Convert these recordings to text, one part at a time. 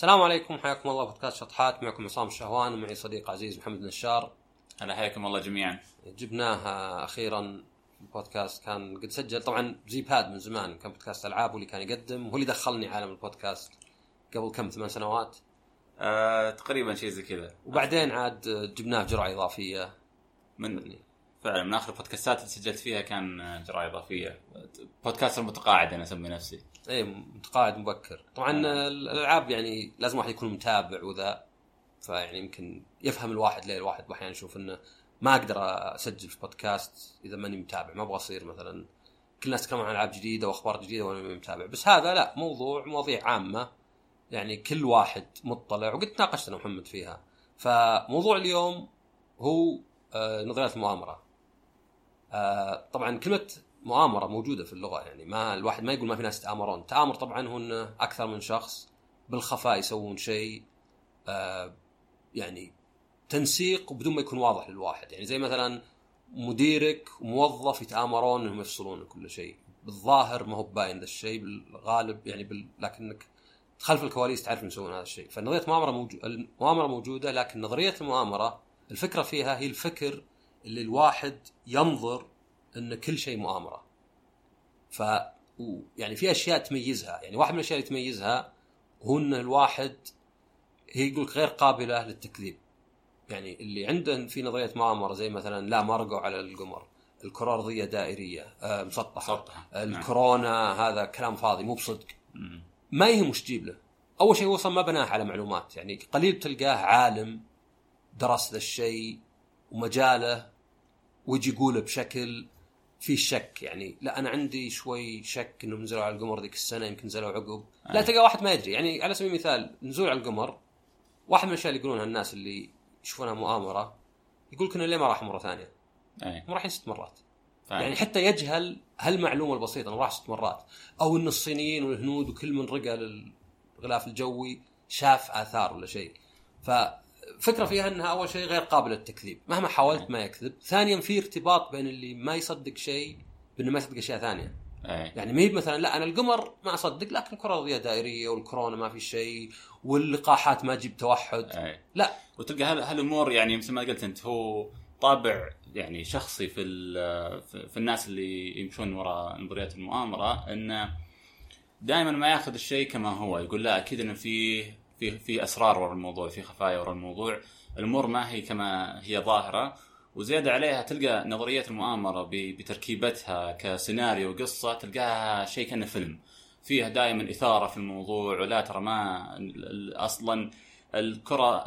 السلام عليكم حياكم الله بودكاست شطحات. معكم عصام الشهوان ومعي صديق عزيز محمد نشار هلا حياكم الله جميعا. جبناه أخيرا. البودكاست كان قد سجل طبعا زي باد من زمان كان بودكاست ألعاب واللي كان يقدم هو اللي دخلني عالم البودكاست قبل كم ثمان سنوات؟ آه تقريبا شيء زي كذا. وبعدين عاد جبناه جرعة إضافية. من فعلا من آخر البودكاستات اللي سجلت فيها كان جرعة إضافية. بودكاست المتقاعد أنا اسمي نفسي. اي متقاعد مبكر. طبعا الألعاب يعني لازم واحد يكون متابع وذا فيعني يمكن يفهم الواحد ليه الواحد أحيانا يشوف إنه ما أقدر أسجل في بودكاست إذا ماني متابع ما أبغى أصير مثلا كل الناس يتكلمون عن ألعاب جديدة وأخبار جديدة وأنا ماني متابع. بس هذا لا موضوع مواضيع عامة. يعني كل واحد مطلع وقد تناقشت أنا محمد فيها. فموضوع اليوم هو آه، نظريات المؤامرة. آه، طبعا كلمة مؤامرة موجودة في اللغة يعني. ما الواحد ما يقول ما في ناس يتآمرون. تامر طبعا هو إنه أكثر من شخص بالخفاء يسوون شيء آه، يعني تنسيق بدون ما يكون واضح للواحد. يعني زي مثلا مديرك وموظف يتآمرون إنهم يفصلون كل شيء. بالظاهر ما هو باين ذا الشيء بالغالب يعني بال... لكنك خلف الكواليس تعرف يسوون هذا الشيء. فنظرية المؤامرة موجو... المؤامرة موجودة لكن نظرية المؤامرة الفكرة فيها هي الفكر اللي الواحد ينظر إن كل شيء مؤامرة. ف يعني في أشياء تميزها يعني واحد من الأشياء اللي تميزها هو إن الواحد هي يقول غير قابله للتكذيب يعني اللي عنده في نظرية مؤامرة زي مثلا لا ما رقوا على القمر الكره ارضيه دائرية آه مسطحة مسطحة. الكورونا نعم. هذا كلام فاضي مو بصدق. ما يهم وش تجيب له. أول شيء هو أصلا ما بناه على معلومات. يعني قليل تلقاه عالم درس ذا الشيء ومجاله ويجي يقوله بشكل في شك يعني لا أنا عندي شوي شك انهم نزلوا على القمر ذيك السنة يمكن نزلوا عقب آه. لا تلقى واحد ما يدري يعني على سبيل المثال نزول على القمر واحد من الأشياء اللي يقولونها الناس اللي يشوفونها مؤامرة يقول لك ليه ما راح مرة ثانية؟ أي. هم رايحين ست مرات فعلا. يعني حتى يجهل هالمعلومة البسيطة إنه راح ست مرات أو إن الصينيين والهنود وكل من رقى للغلاف الجوي شاف آثار ولا شيء ففكره فيها إنها أول شيء غير قابله للتكذيب. مهما حاولت ما يكذب. ثانيا في ارتباط بين اللي ما يصدق شيء بإنه ما يصدق أشياء ثانية. أي. يعني ما مثلا لا أنا القمر ما أصدق لكن الكرة الأرضية دائرية والكورونا ما في شيء واللقاحات ما تجيب توحد. أي. لا. وتلقى هالأمور يعني مثل ما قلت أنت هو طابع يعني شخصي في في الناس اللي يمشون وراء نظريات المؤامرة إنه دائما ما ياخذ الشيء كما هو. يقول لا أكيد إنه في في في أسرار وراء الموضوع في خفايا وراء الموضوع. الأمور ما هي كما هي ظاهرة. وزيادة عليها تلقى نظرية المؤامرة بتركيبتها كسيناريو وقصة تلقاها شيء كأنه فيلم. فيها دائما إثارة في الموضوع ولا ترى ما أصلا الكرة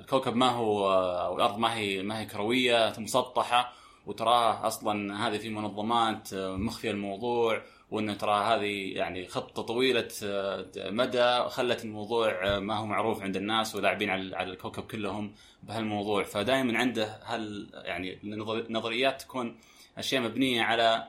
الكوكب ما هو أو الأرض ما هي ما هي كروية مسطحة. وتراها أصلا هذه في منظمات مخفية الموضوع. وإن ترى هذه يعني خطة طويلة مدى خلت الموضوع ما هو معروف عند الناس ولاعبين على الكوكب كلهم بهالموضوع. فدائما عنده هل يعني نظريات تكون أشياء مبنية على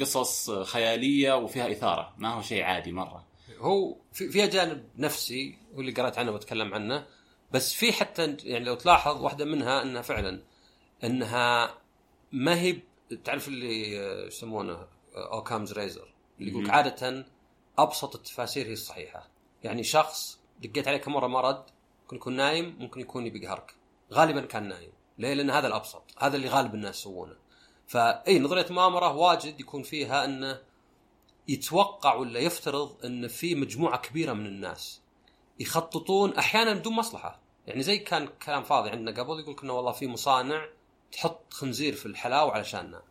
قصص خيالية وفيها إثارة ما هو شيء عادي مرة. هو في فيها جانب نفسي واللي قرأت عنه وأتكلم عنه بس في حتى يعني لو تلاحظ واحدة منها إنها فعلا إنها ما هي تعرف اللي يسمونه Occam's razor اللي يقول عادة أبسط التفاسير هي الصحيحة. يعني شخص دقيت عليه كم مرة ما رد ممكن يكون نايم ممكن يكون يبي يقهرك غالبا كان نايم. ليه؟ لأن هذا الأبسط. هذا اللي غالب الناس يسوونه. فاي نظرية مؤامره واجد يكون فيها أنه يتوقع ولا يفترض أن في مجموعة كبيرة من الناس يخططون أحيانا بدون مصلحة. يعني زي كان كلام فاضي عندنا قبل يقول إنه والله في مصانع تحط خنزير في الحلاوة علشاننا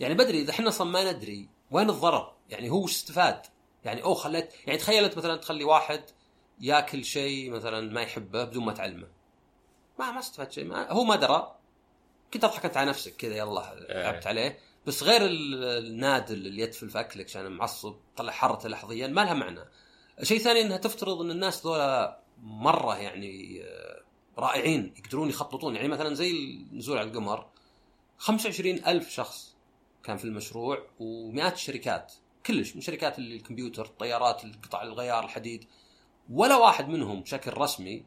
يعني بدري إذا إحنا أصلا ما ندري وين الضرر يعني هو وش استفاد؟ يعني أو خليت يعني تخيل انت مثلا تخلي واحد ياكل شيء مثلا ما يحبه بدون ما تعلمه. ما ما استفاد شيء ما هو ما درى. كنت أضحك أنت على نفسك كذا يلا لعبت إيه. عليه. بس غير النادل اللي يدفل في أكلك عشان معصب طلع حرته لحظيا ما لها معنى. شيء ثاني إنها تفترض إن الناس ذولا مرة يعني آه، رائعين يقدرون يخططون. يعني مثلا زي النزول على القمر 25 ألف شخص كان في المشروع ومئات الشركات كلش من شركات الكمبيوتر الطيارات القطع الغيار الحديد ولا واحد منهم بشكل رسمي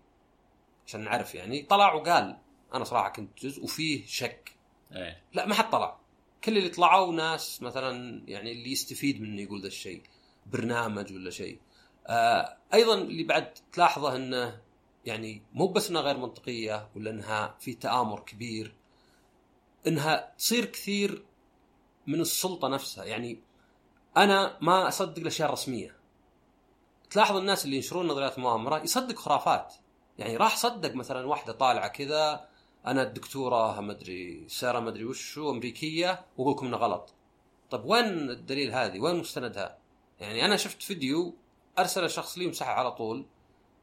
عشان نعرف يعني طلع وقال أنا صراحة كنت جزء وفيه شك. إيه. لا ما حد طلع. كل اللي طلعوا ناس مثلا يعني اللي يستفيد منه يقول ذا الشيء برنامج ولا شيء. آه أيضا اللي بعد تلاحظه إنه يعني مو بس إنها غير منطقية ولا إنها في تآمر كبير إنها تصير كثير من السلطة نفسها. يعني أنا ما أصدق الأشياء الرسمية. تلاحظ الناس اللي ينشرون نظريات المؤامره يصدق خرافات. يعني راح صدق مثلا واحدة طالعة كذا أنا الدكتورة ما أدري سارة ما أدري وشو أمريكية واقول لكم انه غلط. طب وين الدليل هذه؟ وين مستندها؟ يعني أنا شفت فيديو أرسل شخص لي مسحه على طول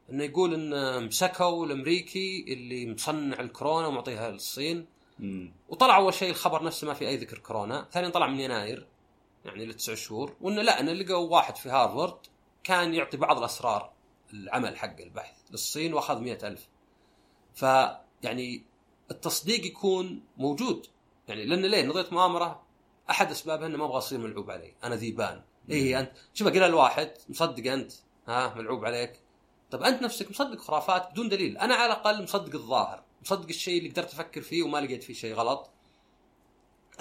إنه يقول إن مسكوا الأمريكي اللي مصنع الكورونا ومعطيها للصين مم. وطلع أول شيء الخبر نفسه ما في أي ذكر كورونا ثانيا طلع من يناير يعني لتسع شهور وإنه لا إنه لقوا واحد في هارفارد كان يعطي بعض الأسرار العمل حق البحث للصين وأخذ مئة ألف. فيعني التصديق يكون موجود يعني لأن ليه؟ نظرية مؤامرة أحد أسبابها إنه ما أبغى اصير ملعوب علي أنا ذيبان. اي أنت شوف أقول الواحد مصدق أنت. ها ملعوب عليك. طب أنت نفسك مصدق خرافات بدون دليل. أنا على الأقل مصدق الظاهر. مصدق الشيء اللي قدرت أفكر فيه وما لقيت فيه شيء غلط.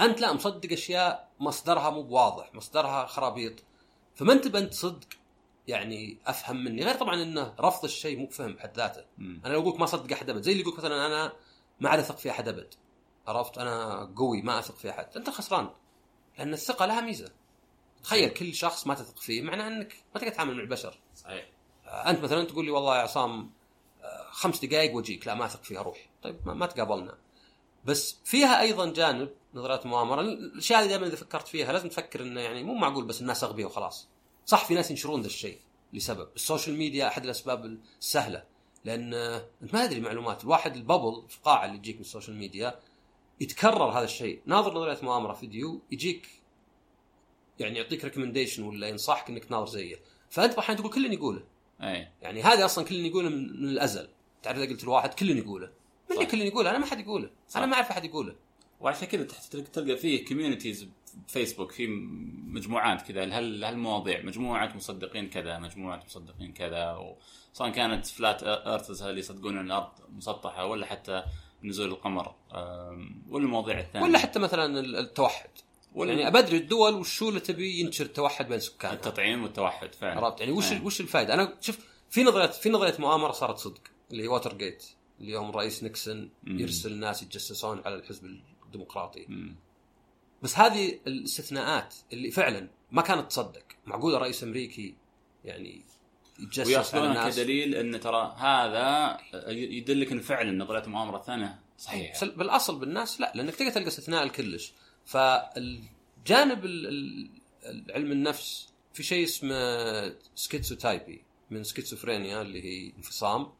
أنت لا مصدق أشياء مصدرها مو بواضح مصدرها خرابيط. فما أنت بنت صدق يعني أفهم مني غير طبعا إنه رفض الشيء مو بفهم بحد ذاته. مم. أنا لو أقول ما اصدق أحد أبد زي اللي يقول مثلا أنا ما عاد اثق في أحد أبد. عرفت؟ أنا قوي ما أثق في أحد. أنت خسران. لأن الثقة لها ميزة. تخيل كل شخص ما تثق فيه معناه إنك ما تقدر تتعامل مع البشر. صحيح. أنت مثلا تقول لي والله يا عصام خمس دقائق واجيك لا ما اثق فيها روح. طيب ما, ما تقابلنا. بس فيها أيضا جانب نظريات المؤامرة. الأشياء اللي دائما إذا فكرت فيها لازم تفكر إنه يعني مو معقول بس الناس أغبياء وخلاص. صح في ناس ينشرون ذا الشيء لسبب. ال social media أحد الأسباب السهلة. لأن أنت ما تدري معلومات. الواحد ال bubble في قاعه اللي يجيك من ال social media يتكرر هذا الشيء. ناظر نظريه مؤامره فيديو يجيك يعني يعطيك recommendation ولا ينصحك إنك تناظر زيه. فأنت أحيانا تقول كل يقوله. أي. يعني هذا أصلا كل يقوله من, الأزل. تعرف إذا قلت لواحد كل يقوله. من اللي صح. كل يقوله؟ أنا ما حد يقوله. صح. أنا ما أعرف أحد يقوله. وعشان كذا تلقى- فيه communities فيسبوك في مجموعات كذا. لهال- لهالمواضيع مجموعة مصدقين كذا مجموعة مصدقين كذا. سواء كانت flat earthers اللي يصدقون إن الأرض مسطحة ولا حتى نزول القمر. ولا المواضيع الثانية. ولا حتى مثلا ال- التوحد. ولا يعني أبدري الدول وشو اللي تبي ينشر التوحد بين سكانها. التطعيم والتوحد فعلا. عرفت؟ يعني وش. وش الفائده أنا شوف في نظرية في نظرية مؤامرة صارت صدق اللي هي Watergate اللي يوم الرئيس نيكسون. يرسل ناس يتجسسون على الحزب الديمقراطي. مم. بس هذه الاستثناءات اللي فعلا ما كانت تصدق. معقولة رئيس أمريكي يعني يتجسس على الناس؟ كدليل أن ترى هذا يدلك إن فعلا نظرية المؤامره الثانية صحيحة. بس بالاصل بالناس لا لأنك تقدر تلقى استثناء الكلش. فالجانب ال- ال- علم النفس في شيء اسمه schizotypy من سكيتسوفرينيا اللي هي انفصام.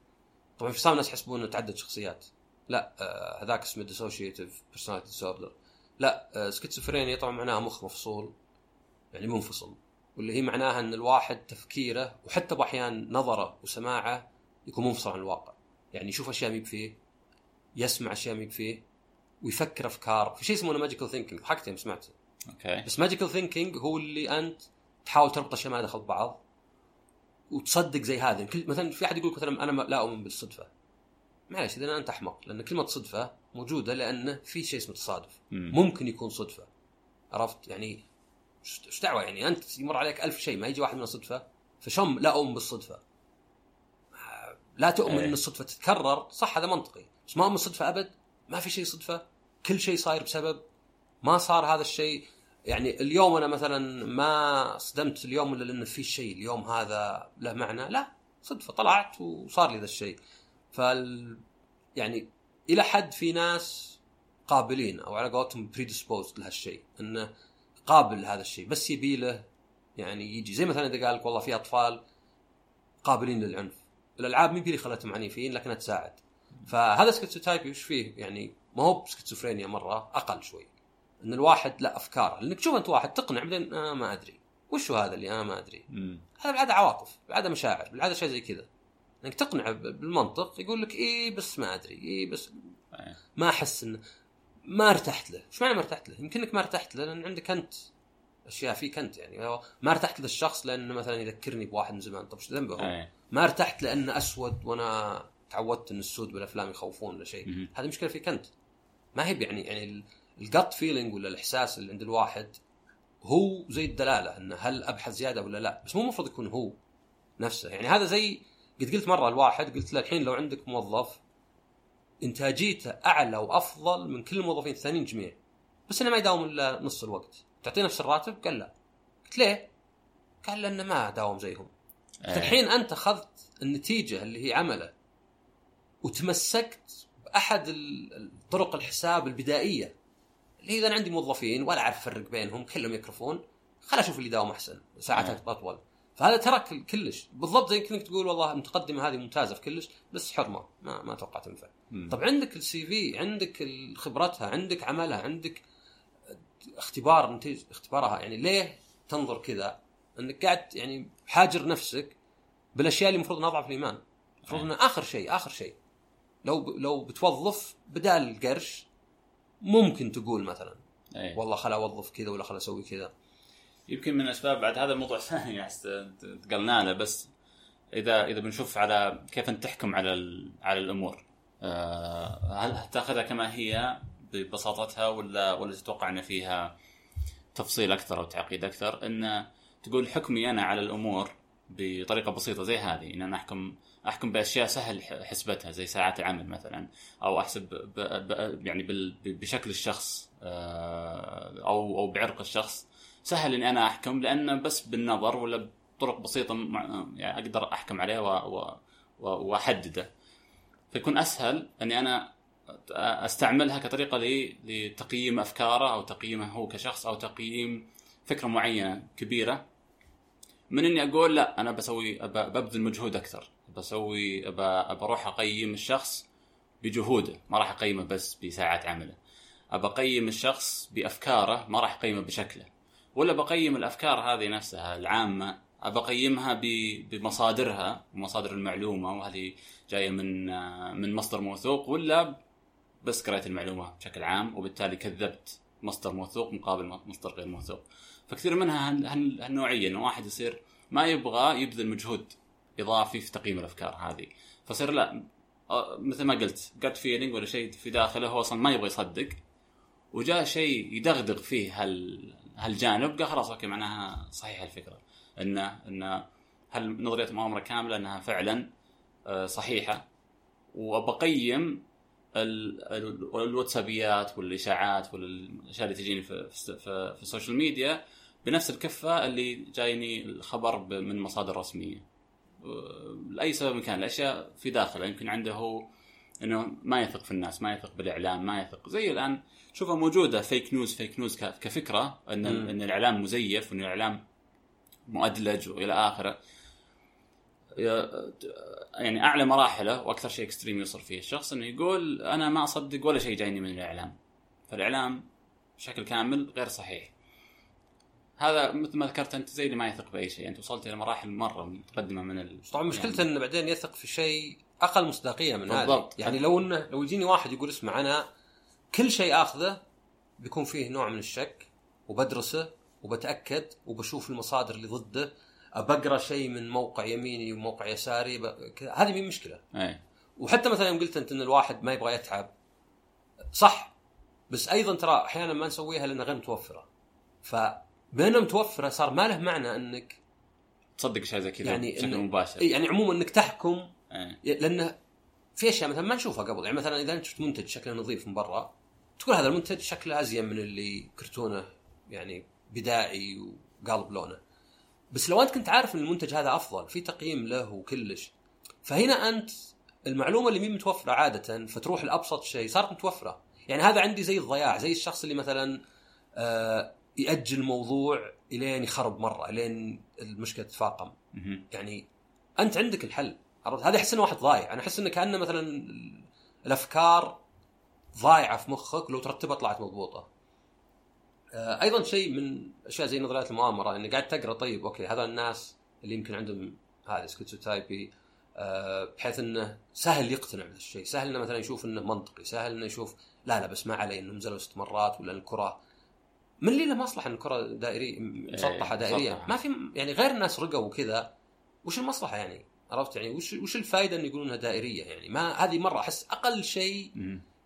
طبعا انفصام الناس يحسبون انه تعدد شخصيات. لا آه، هذاك اسمه dissociative personality disorder لا آه، سكيتسوفرينيا طبعا معناها مخ مفصول يعني منفصل. واللي هي معناها إن الواحد تفكيره وحتى بأحيان نظره وسماعه يكون منفصل عن الواقع. يعني يشوف أشياء مي فيه يسمع أشياء مي فيه ويفكر أفكار. في شيء اسمه magical thinking ضحكت يوم سمعت. أوكي. بس magical thinking هو اللي أنت تحاول تربط أشياء ما دخل ببعض وتصدق زي هذا كل مثلا في أحد يقول مثلا أنا لا أؤمن بالصدفة. معلش إذا أنت أحمق. لأن كلمة صدفة موجودة لأنه في شيء اسمه تصادف. مم. ممكن يكون صدفة. عرفت؟ يعني إيش دعوة يعني؟ أنت يمر عليك ألف شيء ما يجي واحد من الصدفة فشم لا أؤمن بالصدفة. آه، لا تؤمن إيه. إن الصدفة تتكرر. صح هذا منطقي. بس ما أؤمن بالصدفة أبد. ما في شيء صدفة كل شيء صاير بسبب ما صار هذا الشيء. يعني اليوم أنا مثلا ما صدمت اليوم إلا لأن في شيء اليوم هذا له معنى. لا صدفة طلعت وصار لي ذا الشيء. فال يعني إلى حد في ناس قابلين أو على قولتهم predisposed لهالشيء إنه قابل لهذا الشيء. بس يبي له يعني يجي. زي مثلا إذا قال لك والله في أطفال قابلين للعنف. الألعاب مين اللي خلتهم عنيفين؟ لكنها تساعد. فهذا schizotypy وش فيه؟ يعني ما هو بسكيتسوفرينيا مرة أقل شوي. إن الواحد لا أفكار. لأنك تشوف أنت واحد تقنع بعدين أنا ما أدري. وش هذا اللي أنا ما أدري. هذا بالعاده عواطف بالعاده مشاعر بالعاده شيء زي كذا. إنك تقنع ب- بالمنطق يقول لك إيه بس ما أدري إيه بس. ما أحس انه ما ارتحت له، إيش معنى ما ارتحت له؟ يمكن إنك ما ارتحت له لأن عندك أنت. أشياء فيك أنت يعني. ما ارتحت للشخص لأنه مثلا يذكرني بواحد من زمان، طب إيش ذنبه هو؟ ما ارتحت لأنه أسود وأنا تعودت إن السود بالافلام يخوفون ولا شيء،. هذه مشكلة فيك انت. ما هي يعني يعني الجت فيلينج ولا الإحساس اللي عند الواحد هو زي الدلالة انه هل أبحث زيادة ولا لا، بس مو المفروض يكون هو نفسه يعني هذا زي قد قلت مرة لواحد قلت له الحين لو عندك موظف إنتاجيته أعلى وأفضل من كل الموظفين الثانيين جميع بس إنه ما يداوم إلا نص الوقت تعطيه نفس الراتب قال لا قلت ليه؟ قال لأنه ما داوم زيهم إيه. الحين أنت أخذت النتيجة اللي هي عمله وتمسكت بأحد طرق الحساب البدائية. اللي هي إذا أنا عندي موظفين ولا أعرف أفرق بينهم كلهم يكرفون خل أشوف اللي داوم أحسن ساعات أطول. فهذا ترى كل- كلش. بالضبط زي كأنك تقول والله المتقدمة هذه ممتازة في كلش بس حرمة ما ما أتوقع تنفع. طب عندك السي في عندك خبرتها عندك عملها عندك اختبار نتيجه اختبارها يعني ليه تنظر كذا؟ إنك قاعد يعني حاجر نفسك بالأشياء اللي المفروض إنها اضعف الإيمان. المفروض انه آخر شيء آخر شيء. لو. لو بتوظف بدال القرش ممكن تقول مثلا إيه. والله خل أوظف كذا ولا خل أسوي كذا يمكن من الأسباب بعد هذا الموضوع ثاني احس تقلنا له بس إذا إذا بنشوف على كيف أنت تحكم على ال- على الأمور آه، هل تأخذها كما هي ببساطتها ولا ولا تتوقع إن فيها تفصيل أكثر أو تعقيد أكثر إن تقول حكمي أنا على الأمور بطريقة بسيطة زي هذه إن أنا أحكم أحكم بأشياء سهل حسبتها زي ساعات العمل مثلا أو أحسب ب ب يعني بشكل الشخص آه، أو أو بعرق الشخص. سهل إني أنا أحكم لأن بس بالنظر ولا بطرق بسيطة يعني أقدر أحكم عليه وأحدده. فيكون أسهل إني أنا أستعملها كطريقة لتقييم أفكاره أو تقييمه هو كشخص أو تقييم فكرة معينة كبيرة. من إني أقول لا أنا بسوي ببذل مجهود أكثر. بسوي بروح أقيم الشخص بجهوده. ما راح أقيمه بس بساعات عمله. ابى أقيم الشخص بأفكاره ما راح أقيمه بشكله. ولا بقيم الأفكار هذه نفسها العامة ابى أقيمها بمصادرها ومصادر المعلومة وهذه جاية من من مصدر موثوق ولا بس قريت المعلومة بشكل عام وبالتالي كذبت مصدر موثوق مقابل مصدر غير موثوق. فكثير منها هال- هال- هالنوعية إنه واحد يصير ما يبغى يبذل مجهود إضافي في تقييم الأفكار هذه. فصير لا مثل ما قلت gut feeling ولا شيء في داخله هو أصلا ما يبغى يصدق وجاء شيء يدغدغ فيه هال هالجانب قال خلاص okay معناها صحيح الفكرة. انه انه هل نظرية مؤامره كاملة إنها فعلا صحيحة؟ وبقيم ال- ال- الواتسابيات والإشاعات والأشياء اللي تجيني في, في السوشيال ميديا بنفس الكفة اللي جايني الخبر من مصادر رسمية. لأي سبب كان الأشياء في داخله. يمكن عنده هو إنه ما يثق في الناس ما يثق بالإعلام ما يثق. زي الآن شوفها موجودة fake news fake news كفكرة إن مم. إن الإعلام مزيف وإن الإعلام مؤدلج وإلى آخره. يعني أعلى مراحله وأكثر شيء extreme يوصل فيه. الشخص إنه يقول أنا ما أصدق ولا شيء جايني من الإعلام. فالإعلام بشكل كامل غير صحيح. هذا مثل ما ذكرت أنت زي اللي ما يثق بأي شيء. أنت وصلت إلى مراحل مرة متقدمة من ال... طبعا مشكلته إنه بعدين يثق في شيء أقل مصداقية من هذا بالضبط. يعني لو انه لو يجيني واحد يقول اسمع أنا كل شيء آخذه بيكون فيه نوع من الشك وبدرسه وبتأكد وبشوف المصادر اللي ضده. بقرا شيء من موقع يميني وموقع يساري ب... هذه مين مشكلة. إيه وحتى مثلا يوم قلت أنت إن الواحد ما يبغى يتعب. صح. بس أيضا ترى أحيانا ما نسويها لانها غير متوفرة. فبينما متوفره صار ما له معنى إنك تصدق شيء زي كذا يعني بشكل مباشر. يعني عموما إنك تحكم إيه لأنه في أشياء مثلا ما نشوفها قبل يعني مثلا إذا أنت شفت منتج شكله نظيف من برا تقول هذا المنتج شكله أزين من اللي كرتونه يعني بدائي وقالب لونه بس لو أنت كنت عارف إن المنتج هذا أفضل في تقييم له وكلش. فهنا أنت المعلومة اللي مي متوفرة عادة فتروح لأبسط شيء صارت متوفرة. يعني هذا عندي زي الضياع زي الشخص اللي مثلا آه يأجل الموضوع إلين يخرب مرة إلين المشكلة تتفاقم. يعني أنت عندك الحل عرفت؟ هذا احس إنه واحد ضايع. أنا أحس إنه كأنه مثلا الأفكار ضايعة في مخك لو ترتبها طلعت مضبوطة. آه، أيضا شيء من أشياء زي نظريات المؤامرة إني قاعد تقرأ طيب أوكي هذا الناس اللي يمكن عندهم هذا سكيتسوتايبي آه، بحيث إنه سهل يقتنع بهذا الشيء سهل إنه مثلا يشوف إنه منطقي سهل إنه يشوف لا لا بس ما علي انه نزلوا ست مرات ولا الكرة من اللي له مصلحة إن الكرة دائريه مسطحة دائرية. مسطحة. ما في يعني غير الناس رقوا وكذا وش المصلحة يعني؟ عرفت يعني؟ وش وش الفائده إن يقولون انها دائرية يعني؟ ما هذه مرة أحس أقل شيء.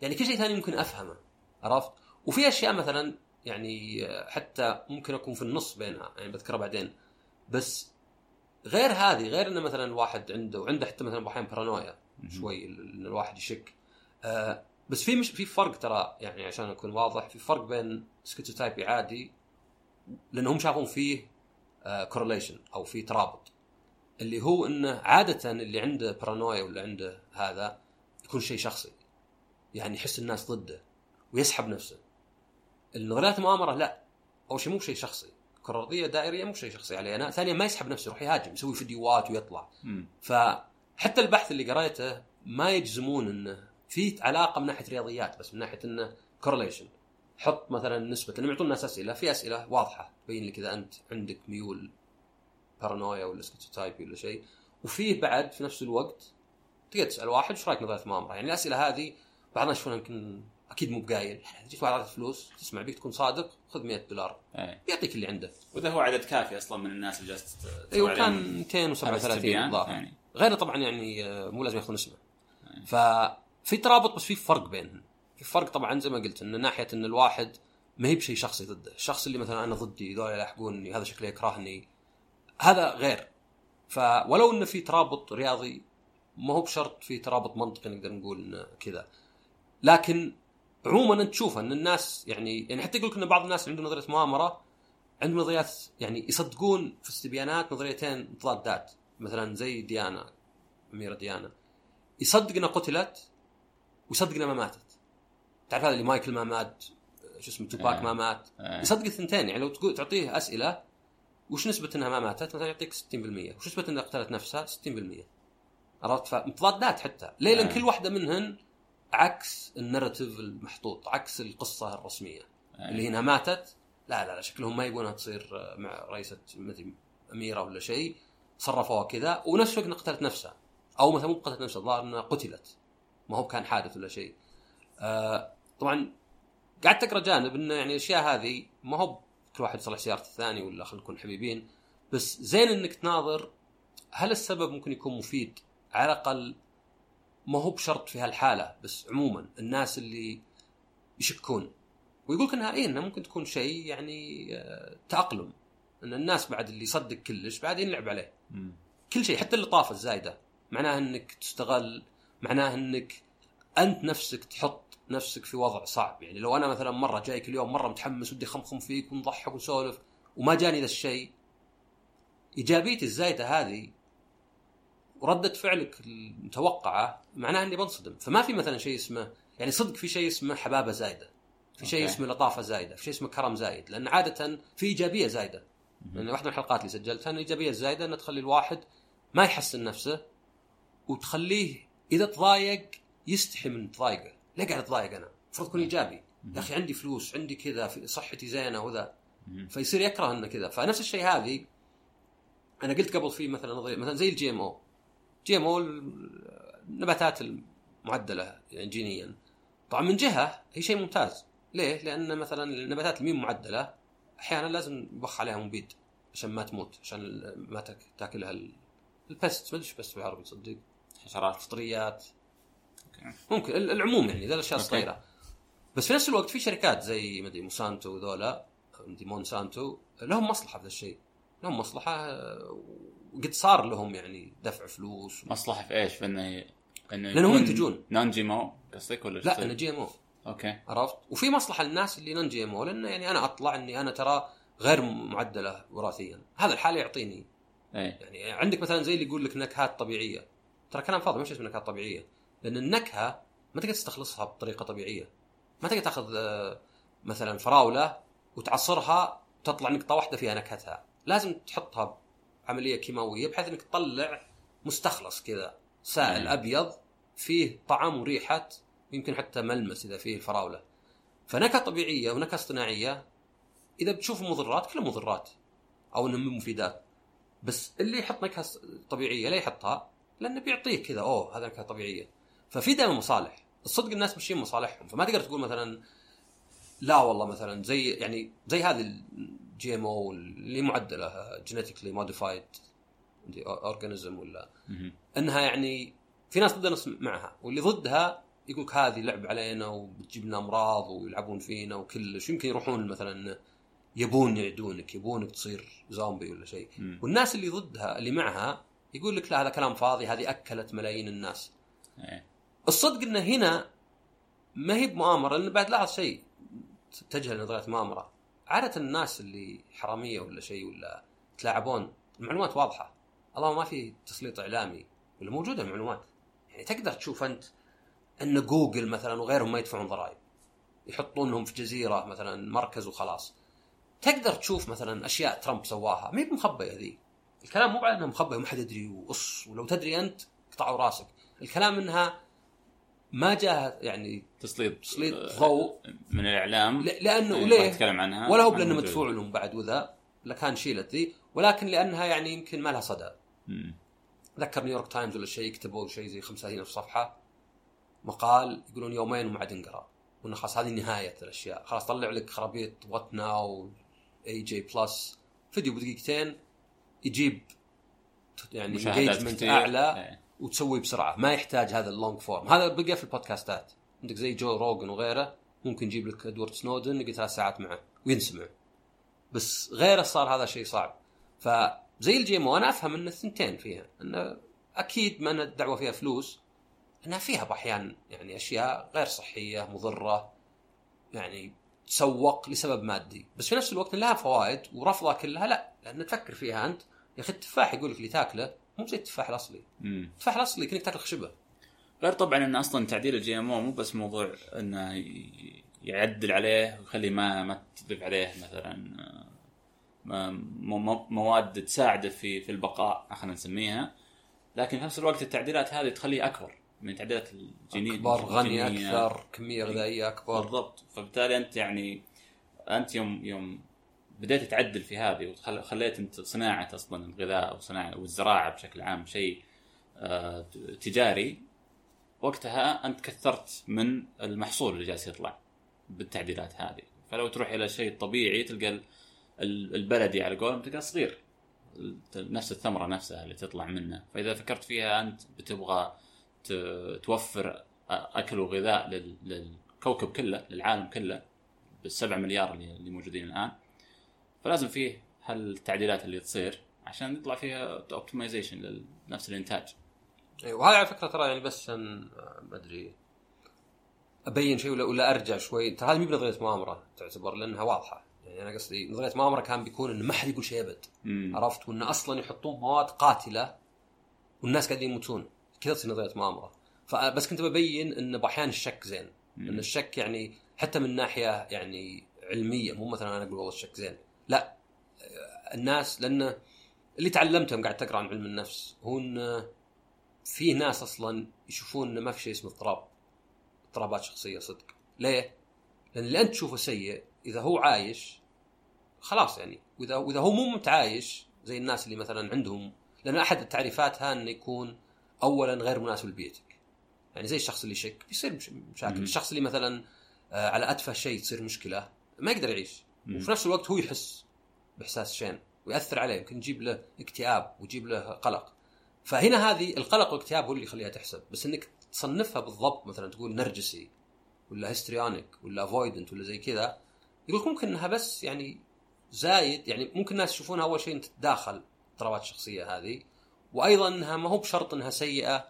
يعني كل شيء ثاني ممكن أفهمه عرفت؟ وفي أشياء مثلا يعني حتى ممكن أكون في النص بينها يعني بذكرها بعدين. بس غير هذه غير انه مثلا الواحد عنده وعنده حتى مثلا أحيانا بارانويا شوي إن الواحد يشك. آه بس في مش في فرق ترى يعني عشان أكون واضح في فرق بين schizotypy عادي لأنهم شافون فيه correlation أو في ترابط. اللي هو إنه عادة اللي عنده بارانويا ولا عنده هذا يكون شيء شخصي. يعني يحس الناس ضده ويسحب نفسه. النظريات المؤامره لا. أول شيء مو شيء شخصي. الكره الارضيه دائرية مو شيء شخصي. علي أنا ثانيا ما يسحب نفسه يروح يهاجم يسوي فيديوهات ويطلع. مم. فحتى البحث اللي قريته ما يجزمون إنه في علاقة من ناحية رياضيات بس من ناحية إنه correlation حط مثلا نسبة لانهم يعطون الناس أسئلة في أسئلة واضحة تبين لك إذا أنت عندك ميول بارانويا ولا schizotypy ولا شيء وفيه بعد في نفس الوقت تقدر تسأل واحد إيش رأيك نظرية مؤامرة؟ يعني الأسئلة هذه بعض الناس يشوفونها يمكن أكيد مو بقايل. جيت واحد أعطيك فلوس تسمع بيك تكون صادق خذ 100 دولار. إيه. بيعطيك اللي عنده. واذا هو عدد كافي أصلا من الناس اللي جالسه تسوي أيوه كان هذا 237 استبيان، بالضبط يعني. غير طبعا يعني آه، مو لازم ياخذون اسمه. ففي ترابط بس في فرق بينهم. في فرق طبعا زي ما قلت ان ناحية إن الواحد ما هي بشيء شخصي ضده. الشخص اللي مثلا أنا ضدي ذول يلاحقوني هذا شكله يكرهني. هذا غير. فولو إنه في ترابط رياضي ما هو بشرط في ترابط منطقي نقدر نقول إنه كذا. لكن عموما انت تشوف إن الناس يعني يعني حتى يقول لك إن بعض الناس عندهم نظرية مؤامرة عندهم نظريات يعني يصدقون في استبيانات نظريتين متضادات. مثلا زي ديانا أميرة ديانا. يصدق إنها قتلت ويصدق انها ما ماتت تعرف هذا اللي مايكل ما مات شو اسمه توباك آه. ما مات آه. يصدق الثنتين يعني لو تقول تعطيه أسئلة وش نسبة إنها ما ماتت؟ مثلا يعطيك 60%، وش نسبة إنها قتلت نفسها؟ 60%. عرفت؟ فمتضادات حتى، ليه؟ لأن آه. كل واحدة منهن عكس النراتيف المحطوط، عكس القصة الرسمية. آه. اللي هي انها ماتت لا لا لا شكلهم ما يبونها تصير مع رئيسة مدري أميرة ولا شيء، صرفوها كذا، ونفس الوقت قتلت نفسها. أو مثلا مو قتلت نفسها، الظاهر إنها قتلت. ما هو كان حادث ولا شيء. آه طبعا قعدت اقرا جانب إنه يعني الأشياء هذه ما هو كل واحد يصلح سيارة الثاني ولا خلينا نكون حبيبين بس زين إنك تناظر هل السبب ممكن يكون مفيد على الأقل ما هو بشرط في هالحالة بس عموما الناس اللي يشكون ويقول لك إنها اي إنها ممكن تكون شيء يعني آه، تأقلم إن الناس بعد اللي يصدق كلش بعد ينلعب عليه مم. كل شيء حتى اللطافة الزايدة معناها إنك تستغل معناها إنك أنت نفسك تحط نفسك في وضع صعب. يعني لو أنا مثلا مرة جايك اليوم مرة متحمس ودي خمخم فيك ونضحك ونسولف وما جاني ذا الشيء إيجابيتي الزايدة هذه وردة فعلك المتوقعة معناها إني بنصدم. فما في مثلا شيء اسمه يعني صدق في شيء اسمه حبابة زايدة في شيء. اسمه لطافة زايدة في شيء اسمه كرم زايد لأن عادة في إيجابية زايدة. لأن واحدة من الحلقات اللي سجلتها إن الايجابيه الزايده إنها تخلي الواحد ما يحسن نفسه وتخليه إذا تضايق يستحي من تضايقه. ليه قاعد أتضايق أنا؟ المفروض اكون إيجابي. يا أخي عندي فلوس عندي كذا في- صحتي زينة وذا. فيصير يكره إنه كذا. فنفس الشيء هذه أنا قلت قبل في مثلا نظرية مثلا زي ال GMO GMO النباتات المعدلة يعني جينيا. طبعا من جهة هي شيء ممتاز. ليه؟ لأن مثلا النباتات اللي معدلة أحيانا لازم يبخ عليها مبيد عشان ما تموت عشان ما تاك- تاكلها ال- ال pest ما أدري pest بالعربي تصدق حشرات فطريات. okay. ممكن ال- العموم يعني ذا الأشياء. الصغيره بس في نفس الوقت في شركات زي ما أدري مونسانتو وذولا مدري مونسانتو لهم مصلحة في الشيء. لهم مصلحة وقد صار لهم يعني دفع فلوس. مصلحة في إيش؟ في إنه إنه يكون ينتجون. non-GMO قصدك ولا لا؟ إنه GMO Okay. عرفت؟ وفي مصلحة للناس اللي non-GMO لأنه يعني أنا أطلع إني أنا ترى غير معدلة وراثيا. هذا الحاله يعطيني. اي يعني عندك مثلا زي اللي يقول لك نكهات طبيعية. ترى كلام فاضي شيء اسمه نكهات طبيعية. لأن النكهة ما تقدر تستخلصها بطريقة طبيعية. ما تقدر تأخذ آه، مثلا فراولة وتعصرها تطلع نقطة واحدة فيها نكهتها. لازم تحطها بعملية كيماوية بحيث إنك تطلع مستخلص كذا. سائل. أبيض فيه طعم وريحة يمكن حتى ملمس إذا فيه الفراولة. فنكهة طبيعية ونكهة اصطناعية إذا بتشوف مضرات كلها مضرات أو انهم مو مفيدات. بس اللي يحط نكهة طبيعية لا يحطها. لأنه بيعطيك كذا أوه هذا نكهه طبيعية. ففي دائما مصالح. الصدق الناس ماشيين مصالحهم. فما تقدر تقول مثلا لا والله مثلا زي يعني زي هذه ال GMO اللي معدلة genetically modified اورجانيزم ولا. إنها يعني في ناس ضدها ناس معها واللي ضدها يقولك هذه لعب علينا وبتجيب لنا أمراض ويلعبون فينا وكلش يمكن يروحون مثلا يبون يعدونك يبونك تصير زومبي ولا شيء. والناس اللي ضدها اللي معها يقول لك لا هذا كلام فاضي هذه أكلت ملايين الناس. إيه. الصدق إنه هنا ما هي بمؤامرة لأن بعد لاحظ شيء تجهل نظريه مؤامرة. عادة الناس اللي حرامية ولا شيء ولا تلاعبون المعلومات واضحة. اللهم ما في تسليط إعلامي ولا موجودة المعلومات. يعني تقدر تشوف أنت أن جوجل مثلا وغيرهم ما يدفعون ضرائب. يحطونهم في جزيرة مثلا مركز وخلاص. تقدر تشوف مثلا أشياء ترامب سواها. ما هي بمخبية ذي الكلام مو على انها مخبيه وما حد يدري وقص ولو تدري أنت قطعوا راسك. الكلام إنها ما جاء يعني تسليط تسليط آه، ضوء. من الإعلام. لأنه ما وليه نتكلم عنها. ولا هو لأنه. مدفوع لهم بعد وذا لكان شيلت ذي ولكن لأنها يعني يمكن ما لها صدى. ذكر نيويورك تايمز ولا شيء كتبوا شيء زي 35000 صفحة. مقال يقولون يومين وما عاد انقرأ. وانه خلاص هذه نهاية الأشياء. خلاص طلع لك خرابيط what now AJ+ فيديو بدقيقتين. يجيب يعني كثير. أعلى إيه. وتسويه بسرعة ما يحتاج هذا ال long form هذا بقى في البودكاستات. عندك زي جو روجن وغيره ممكن يجيب لك إدوارد سنودن يقعد ثلاث ساعات معه وينسمع. بس غيره صار هذا شيء صعب. فزي ال GM أنا أفهم ان الثنتين فيها. إنه أكيد ما أن الدعوة فيها فلوس إنها فيها بأحيان يعني أشياء غير صحية مضرة يعني تسوق لسبب مادي. بس في نفس الوقت لها فوائد ورفضها كلها لا لأن تفكر فيها أنت. يا أخي التفاح يقول لك اللي تاكله مو زي التفاح الأصلي. مم. التفاح الأصلي كأنك تاكل خشبة. غير طبعا إن أصلا تعديل الجي إم أو مو بس موضوع إنه يعدل عليه ويخلي ما ما تضيف عليه مثلا آه، مواد تساعده في في البقاء خلينا نسميها. لكن في نفس الوقت التعديلات هذه تخليه أكبر من تعديلات الجينين أكبر غني الجينية. أكثر كمية غذائية أكبر. بالضبط. فبالتالي أنت يعني أنت يوم يوم بديت تعدل في هذه وخليت انت صناعة أصلا الغذاء أو صناعة والزراعه بشكل عام شيء آه، تجاري. وقتها أنت كثرت من المحصول اللي جالس يطلع بالتعديلات هذه. فلو تروح إلى شيء طبيعي تلقى ال- ال- البلدي على قولهم تلقاه صغير. نفس الثمرة نفسها اللي تطلع منه. فإذا فكرت فيها أنت بتبغى توفر أكل وغذاء لل- للكوكب كله للعالم كله بالسبع مليار اللي موجودين الآن فلازم فيه هالتعديلات اللي تصير عشان يطلع فيها اوبتمايزيشن لنفس الإنتاج. أيوة، وهذا على فكرة ترى يعني بس آه، ما أدري أبين شيء ولا ولا أرجع شوي. ترى هذه مو بنظرية مؤامرة تعتبر لأنها واضحة. يعني أنا قصدي نظرية مؤامرة كان بيكون انه ما حد يقول شيء أبد. مم. عرفت؟ وانه أصلا يحطون مواد قاتلة والناس قاعدين يموتون. كذا تصير نظرية مؤامرة. فبس كنت ببين انه باحيان الشك زين. إن الشك يعني حتى من ناحية يعني علمية مو مثلا أنا أقول والله الشك زين. لا الناس لأنه اللي تعلمته قاعد تقرأ عن علم النفس هو انه في ناس أصلا يشوفون إنه ما في شيء اسمه اضطراب اضطرابات شخصية صدق ليه؟ لأن اللي أنت تشوفه سيء إذا هو عايش خلاص يعني وإذا وإذا هو مو متعايش زي الناس اللي مثلا عندهم لأن أحد التعريفاتها إنه يكون اولا غير مناسب لبيئتك يعني زي الشخص اللي يشك بيصير مش- مشاكل. الشخص اللي مثلا آه، على اتفه شيء تصير مشكلة ما يقدر يعيش. وفي نفس الوقت هو يحس بإحساس شين ويأثر عليه يمكن يجيب له اكتئاب ويجيب له قلق. فهنا هذه القلق والاكتئاب هو اللي يخليها تحسب. بس إنك تصنفها بالضبط مثلا تقول نرجسي ولا histrionic ولا avoidant ولا زي كذا يقول لك ممكن إنها بس يعني زايد يعني ممكن الناس يشوفونها أول شيء تتداخل اضطرابات الشخصيه هذه وأيضا إنها ما هو بشرط إنها سيئة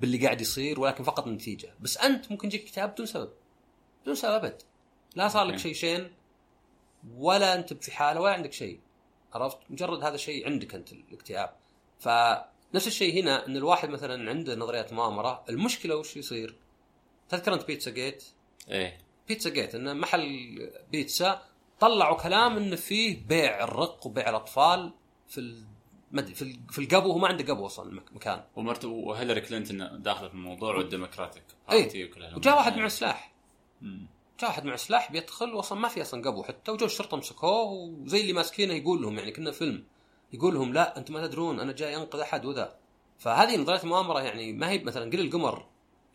باللي قاعد يصير ولكن فقط نتيجة. بس أنت ممكن يجيك اكتئاب بدون سبب. بدون سبب أبد. لا صار لك. شيء شين ولا أنت في حالة ولا عندك شيء. عرفت؟ مجرد هذا شيء عندك أنت الاكتئاب. فنفس الشيء هنا إن الواحد مثلا عنده نظريات مؤامرة المشكلة وش يصير؟ تذكر أنت بيتزا جيت؟ إيه. بيتزا جيت انه محل بيتزا طلعوا كلام انه فيه بيع الرق وبيع الأطفال في ال... ما أدري في في القبو هو ما عنده قبو أصلا مكان. ومرت وهيلاري كلينتون داخلة في الموضوع والديمقراطيك هالأمور. وجاء واحد معه سلاح. واحد معه سلاح بيدخل واصلا ما في أصلا قبو. حتى وجو الشرطة مسكوه وزي اللي ماسكينه يقول لهم يعني كنا فيلم يقول لهم لا أنتم ما تدرون أنا جاي أنقذ أحد وذا. فهذه نظرية المؤامرة يعني ما هي مثلا قل القمر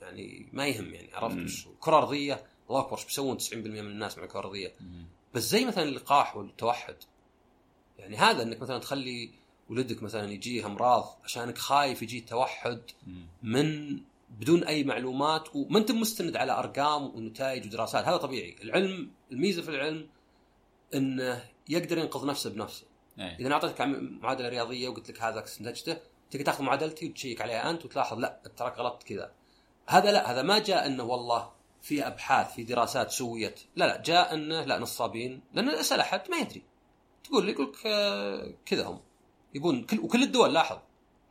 يعني ما يهم يعني عرفت كرة أرضية الله أكبر إيش بيسوون؟ 90% من الناس مع كرة أرضية. مم. بس زي مثلا اللقاح والتوحد يعني هذا إنك مثلا تخلي ولدك مثلا يجيه امراض عشانك خايف يجيه توحد. من بدون أي معلومات وما انت مستند على أرقام ونتائج ودراسات. هذا طبيعي. العلم الميزة في العلم إنه يقدر ينقذ نفسه بنفسه. إيه. إذا أعطيتك معادلة رياضية وقلت لك هذا استنتجته تقدر تاخذ معادلتي وتشيك عليها أنت وتلاحظ لا تراك غلطت كذا. هذا لا هذا ما جاء إنه والله في أبحاث في دراسات سويت. لا لا جاء إنه لا نصابين. لأن اسال احد ما يدري. تقول لي يقول لك آه، كذا هم. يبون كل وكل الدول لاحظ.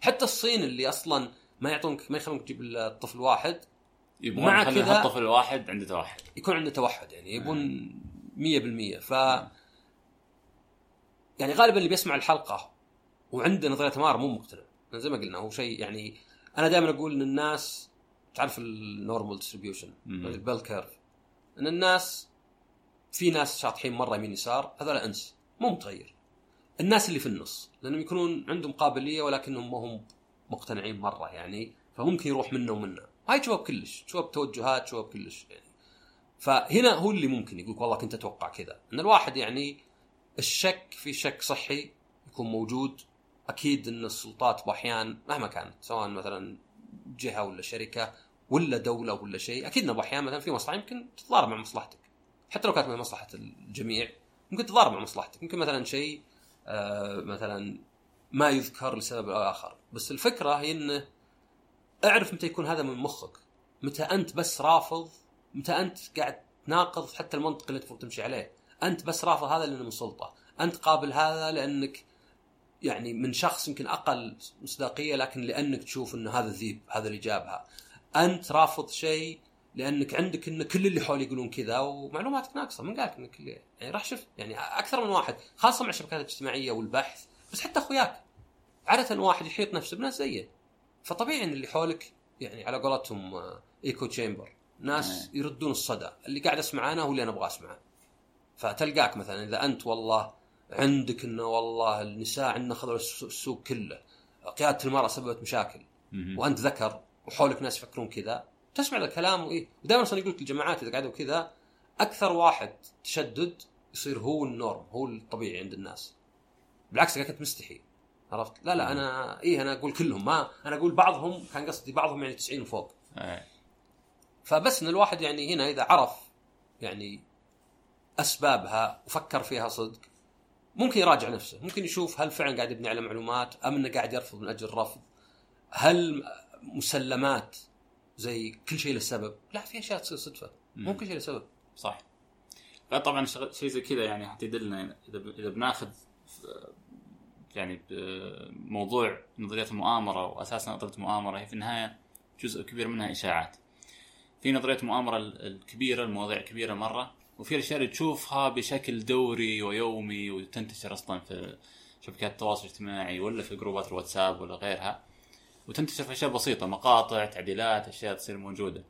حتى الصين اللي أصلا ما يعطونك ما يخلونك تجيب الطفل واحد. يبغون مع كذا- الطفل الواحد عنده توحد. يكون عنده توحد يعني يبون 100% ف يعني غالبا اللي بيسمع الحلقة وعنده نظرية تمار مو مقتنع. لأن زي ما قلنا هو شيء يعني أنا دائما أقول إن الناس تعرف ال normal distribution. ال bell curve إن الناس في ناس شاطحين مرة يمين يسار هذول أنسى. مو متغير. الناس اللي في النص لأنهم يكونون عندهم قابلية ولكنهم ما هم مقتنعين مرة يعني فممكن يروح منه ومنه. هاي تشوفها بكل شي تشوفها بتوجهات تشوفها بكل شي يعني. فهنا هو اللي ممكن يقول والله كنت أتوقع كذا. إن الواحد يعني الشك في شك صحي يكون موجود أكيد إن السلطات بأحيان مهما كانت سواء مثلا جهة ولا شركة ولا دولة ولا شيء أكيد إنه بأحيان مثلا في مصلحة يمكن تتضارب مع مصلحتك. حتى لو كانت من مصلحة الجميع ممكن تتضارب مع مصلحتك. ممكن مثلا شيء آه مثلا ما يذكر لسبب أو آخر. بس الفكرة هي إنه أعرف متى يكون هذا من مخك. متى أنت بس رافض متى أنت قاعد تناقض حتى المنطق اللي المفروض تمشي عليه. أنت بس رافض هذا لأنه من سلطة. أنت قابل هذا لأنك يعني من شخص يمكن أقل مصداقية لكن لأنك تشوف إنه هذا الذيب هذا اللي جابها. أنت رافض شيء لأنك عندك إن كل اللي حولي يقولون كذا ومعلوماتك ناقصة. من قالك انك يعني راح شوف يعني أكثر من واحد خاصة مع الشبكات الاجتماعية والبحث. بس حتى أخوياك. عادة واحد يحيط نفسه بناس زيه فطبيعي إن اللي حولك يعني على قولتهم آه، ايكو تشامبر ناس يردون الصدى. اللي قاعد أسمعه أنا هو اللي أنا أبغى أسمعه. فتلقاك مثلا إذا أنت والله عندك إنه والله النساء عندنا خذوا الس- السوق كله. قيادة المرأة سببت مشاكل. وأنت ذكر وحولك ناس يفكرون كذا. تسمع الكلام وإيه؟ ودائما أصلا يقول لك الجماعات إذا قعدوا كذا أكثر واحد تشدد يصير هو النورم هو الطبيعي عند الناس. بالعكس اذا كنت مستحي عرفت؟ لا لا أنا إيه أنا أقول كلهم. ما أنا أقول بعضهم كان قصدي بعضهم يعني 90 وفوق. إيه. فبس إن الواحد يعني هنا إذا عرف يعني أسبابها وفكر فيها صدق ممكن يراجع نفسه. ممكن يشوف هل فعلا قاعد يبني على معلومات أم إنه قاعد يرفض من أجل الرفض هل مسلمات زي كل شيء له سبب؟ لا في أشياء تصير صدفة. مو كل شيء له سبب. صح. لا طبعا شيء زي كذا يعني حتى يدلنا إذا بناخذ يعني ب- موضوع نظرية المؤامرة واساسا نظرية المؤامرة هي في النهاية جزء كبير منها إشاعات. في نظرية المؤامرة ال- الكبيرة المواضيع كبيرة مرة وفي الاشياء اللي تشوفها بشكل دوري ويومي وتنتشر أصلا في شبكات التواصل الاجتماعي ولا في جروبات الواتساب ولا غيرها وتنتشر في أشياء بسيطة مقاطع تعديلات أشياء تصير موجودة.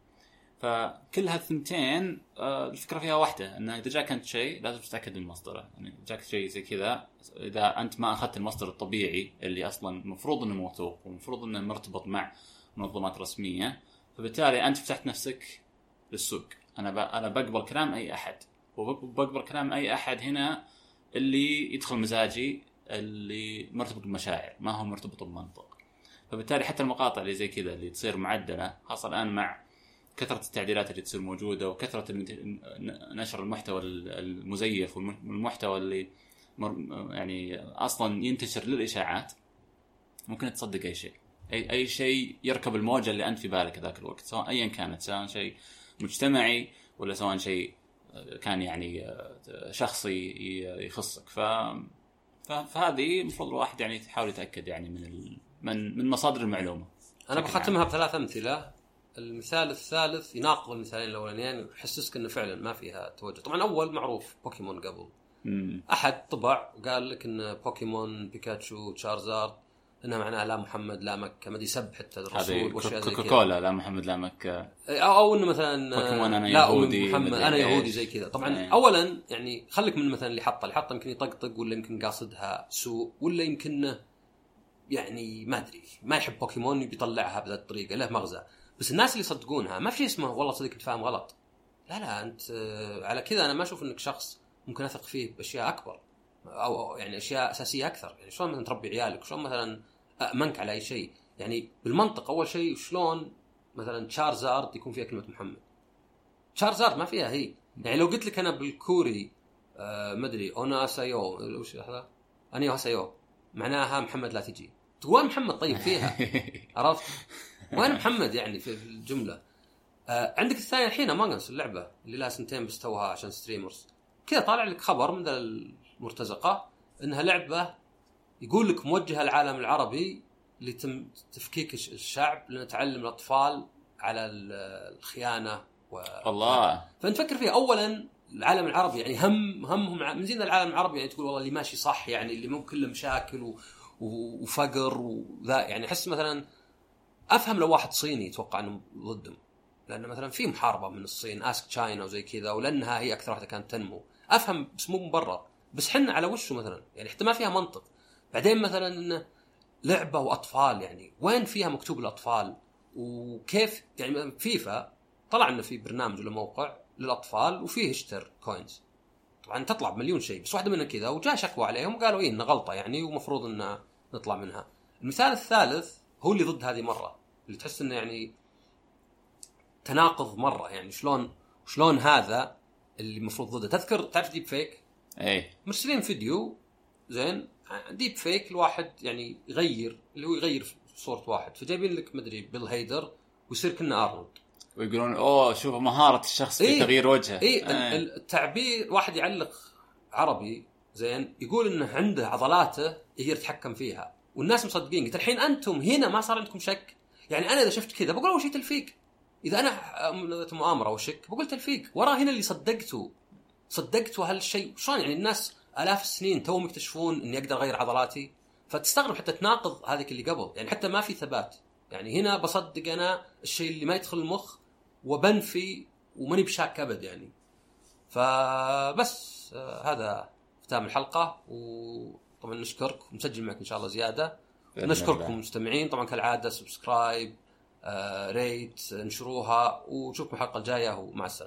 فكل هالثنتين آه، الفكرة فيها واحدة إنه إذا جاك أنت شيء لازم تتأكد من مصدره، يعني جاك شيء زي كذا إذا أنت ما أخذت المصدر الطبيعي اللي أصلا المفروض إنه موثوق والمفروض إنه مرتبط مع منظمات رسمية فبالتالي أنت فتحت نفسك للسوق، أنا. أنا بقبل كلام أي أحد وبقبل كلام أي أحد هنا اللي يدخل مزاجي اللي مرتبط بمشاعر ما هو مرتبط بمنطق. فبالتالي حتى المقاطع اللي زي كذا اللي تصير معدلة خاصة الآن مع كثرة التعديلات اللي تصير موجودة وكثرة نشر المحتوى المزيف والمحتوى اللي يعني أصلا ينتشر للإشاعات ممكن تصدق أي شيء. اي أي شيء يركب الموجة اللي أنت في بالك ذاك الوقت سواء ايا كانت سواء شيء مجتمعي ولا سواء شيء كان يعني شخصي ي- يخصك. ف فهذه المفروض الواحد يعني يحاول يتأكد يعني من ال... من من مصادر المعلومة. أنا بختمها بثلاث أمثلة. المثال الثالث يناقض المثالين الأولانيين ويحسسك إنه فعلا ما فيها توجه. طبعا أول معروف بوكيمون قبل. أحد طبع وقال لك إن بوكيمون بيكاتشو تشارزارد إنها معناها لا محمد لا مكة ما أدري سب حتى الرسول هذه واشياء زي كوكا كولا لا محمد لا مكة. أو أو إنه مثلا بوكيمون أنا لا يهودي، محمد أنا. يهودي زي كذا. طبعا إيه. اولا يعني خليك من مثلا اللي حطه اللي حطه يمكن يطقطق ولا يمكن قاصدها سوء ولا يمكن يعني ما أدري ما يحب بوكيمون بيطلعها بهذه الطريقة له مغزى. بس الناس اللي يصدقونها ما في شيء اسمه والله صدق انت فاهم غلط. لا لا أنت آه، على كذا أنا ما أشوف إنك شخص ممكن أثق فيه بأشياء أكبر أو يعني أشياء أساسية أكثر. يعني شلون مثلا تربي عيالك؟ شلون مثلا امنك على أي شيء؟ يعني بالمنطق أول شيء شلون مثلا تشارزارد يكون فيها كلمة محمد؟ تشارزارد ما فيها هي. يعني لو قلت لك أنا بالكوري آه ما أدري أونا سايو وش هذا؟ 안녕 하세요 معناها محمد لا تجي. تقول محمد طيب فيها. عرفت؟ وين محمد يعني في الجملة؟ آه عندك الثانية الحين Among Us اللعبة اللي لها سنتين بس توها عشان streamers كذا طالع لك خبر من المرتزقة إنها لعبة يقول لك موجهة للعالم العربي لتم تفكيك الش- الشعب لنتعلم الأطفال على ال- الخيانة و... الله. فأنت فكر فيها. اولا العالم العربي يعني هم همهم من زين العالم العربي يعني تقول والله اللي ماشي صح يعني اللي مو كله مشاكل. و... وفقر وذا يعني. أحس مثلا أفهم لو واحد صيني يتوقع إنه ضدهم لأن مثلا في محاربة من الصين ask China وزي كذا ولأنها هي أكثر واحدة كانت تنمو. أفهم بس مو مبرر بس حنا على وشه مثلا؟ يعني حتى ما فيها منطق. بعدين مثلا انه لعبة وأطفال يعني. وين فيها مكتوب الأطفال؟ وكيف؟ يعني فيفا طلع إنه في برنامج ولا موقع للأطفال وفيه اشتر coins طبعا تطلع بمليون شيء بس واحدة منها كذا وجاء شكوى عليهم وقالوا إيه إنه غلطة يعني ومفروض ان نطلع منها. المثال الثالث هو اللي ضد هذه مرة. اللي تحس إنه يعني تناقض مرة. يعني شلون شلون هذا اللي المفروض ضده؟ تذكر تعرف deepfake إيه. مرسلين فيديو زين ديب فيك الواحد يعني يغير اللي هو يغير صورة واحد. فجايبين لك مدري بيل هيدر ويصير كنه ارنولد ويقولون أوه شوف مهارة الشخص في إيه. تغيير وجهه. اي آه. ال- التعبير واحد يعلق عربي زين يقول إنه عنده عضلاته يقدر يتحكم فيها. والناس مصدقين قلت الحين أنتم هنا ما صار عندكم شك؟ يعني أنا إذا شفت كذا بقول أول شيء تلفيق. إذا أنا مؤامرة وشك بقول تلفيق. ورا هنا اللي صدقته صدقتوا هالشيء. شلون؟ يعني الناس آلاف السنين توهم يكتشفون إني أقدر أغير عضلاتي. فتستغرب حتى تناقض هذيك اللي قبل. يعني حتى ما في ثبات. يعني هنا بصدق أنا الشيء اللي ما يدخل المخ وبنفي وماني بشاك أبد يعني. فبس آه هذا ختام الحلقة. وطبعا نشكرك. ونسجل معك إن شاء الله زيادة. نشكركم. مستمعين طبعا كالعادة سبسكرايب آه ريت انشروها ونشوفكم الحلقة الجاية ومع السلامة